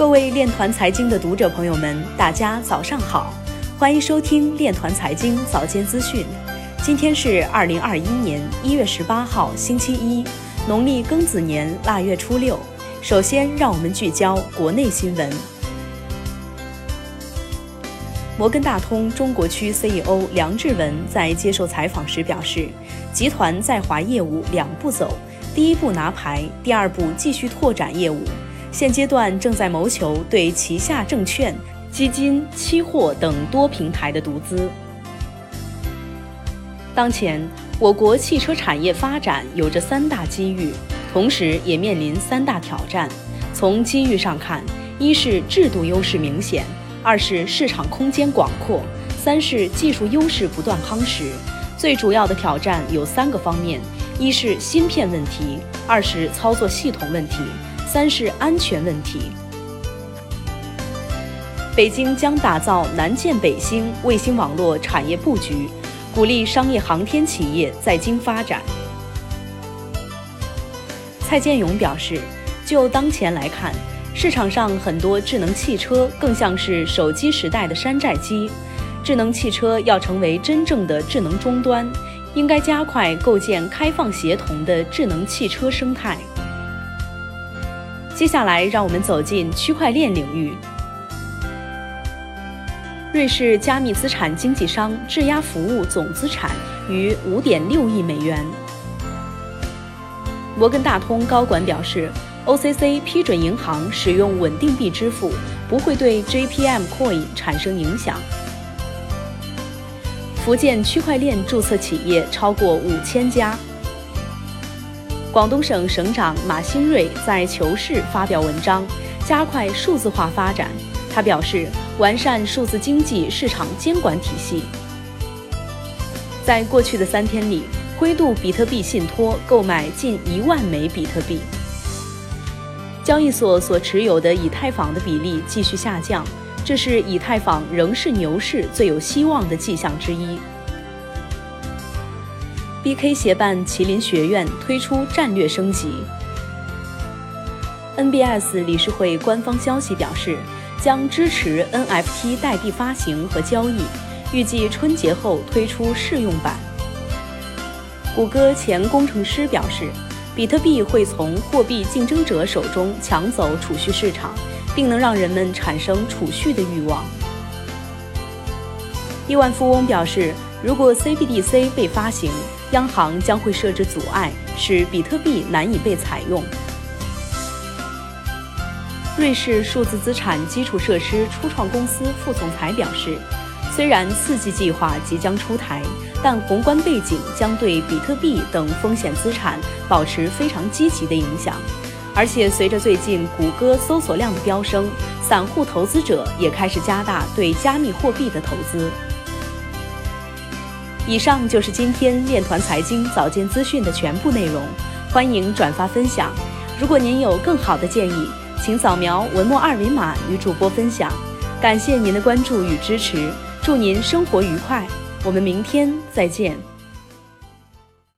各位链团财经的读者朋友们，大家早上好，欢迎收听链团财经早间资讯。今天是二零二一年一月十八号，星期一，农历庚子年腊月初六。首先，让我们聚焦国内新闻。摩根大通中国区 CEO 梁志文在接受采访时表示，集团在华业务两步走，第一步拿牌，第二步继续拓展业务。现阶段正在谋求对旗下证券、基金、期货等多平台的独资。当前，我国汽车产业发展有着三大机遇，同时也面临三大挑战。从机遇上看，一是制度优势明显。二是市场空间广阔，三是技术优势不断夯实。最主要的挑战有三个方面：一是芯片问题，二是操作系统问题，三是安全问题。北京将打造南建北兴卫星网络产业布局，鼓励商业航天企业在京发展。蔡建勇表示，就当前来看。市场上很多智能汽车更像是手机时代的山寨机，智能汽车要成为真正的智能终端，应该加快构建开放协同的智能汽车生态。接下来，让我们走进区块链领域。瑞士加密资产经纪商质押服务总资产逾五点六亿美元。摩根大通高管表示。OCC 批准银行使用稳定币支付，不会对 JPM Coin 产生影响。福建区块链注册企业超过五千家。广东省省长马兴瑞在求是发表文章，加快数字化发展。他表示，完善数字经济市场监管体系。在过去的三天里，灰度比特币信托购买近一万枚比特币。交易所所持有的以太坊的比例继续下降，这是以太坊仍是牛市最有希望的迹象之一。BK 协办麒麟学院推出战略升级。NBS 理事会官方消息表示，将支持 NFT 代币发行和交易，预计春节后推出试用版。谷歌前工程师表示。比特币会从货币竞争者手中抢走储蓄市场，并能让人们产生储蓄的欲望。亿万富翁表示，如果 CBDC 被发行，央行将会设置阻碍，使比特币难以被采用。瑞士数字资产基础设施初创公司副总裁表示。虽然四 G 计划即将出台，但宏观背景将对比特币等风险资产保持非常积极的影响。而且，随着最近谷歌搜索量的飙升，散户投资者也开始加大对加密货币的投资。以上就是今天链团财经早间资讯的全部内容，欢迎转发分享。如果您有更好的建议，请扫描文末二维码与主播分享。感谢您的关注与支持。祝您生活愉快，我们明天再见。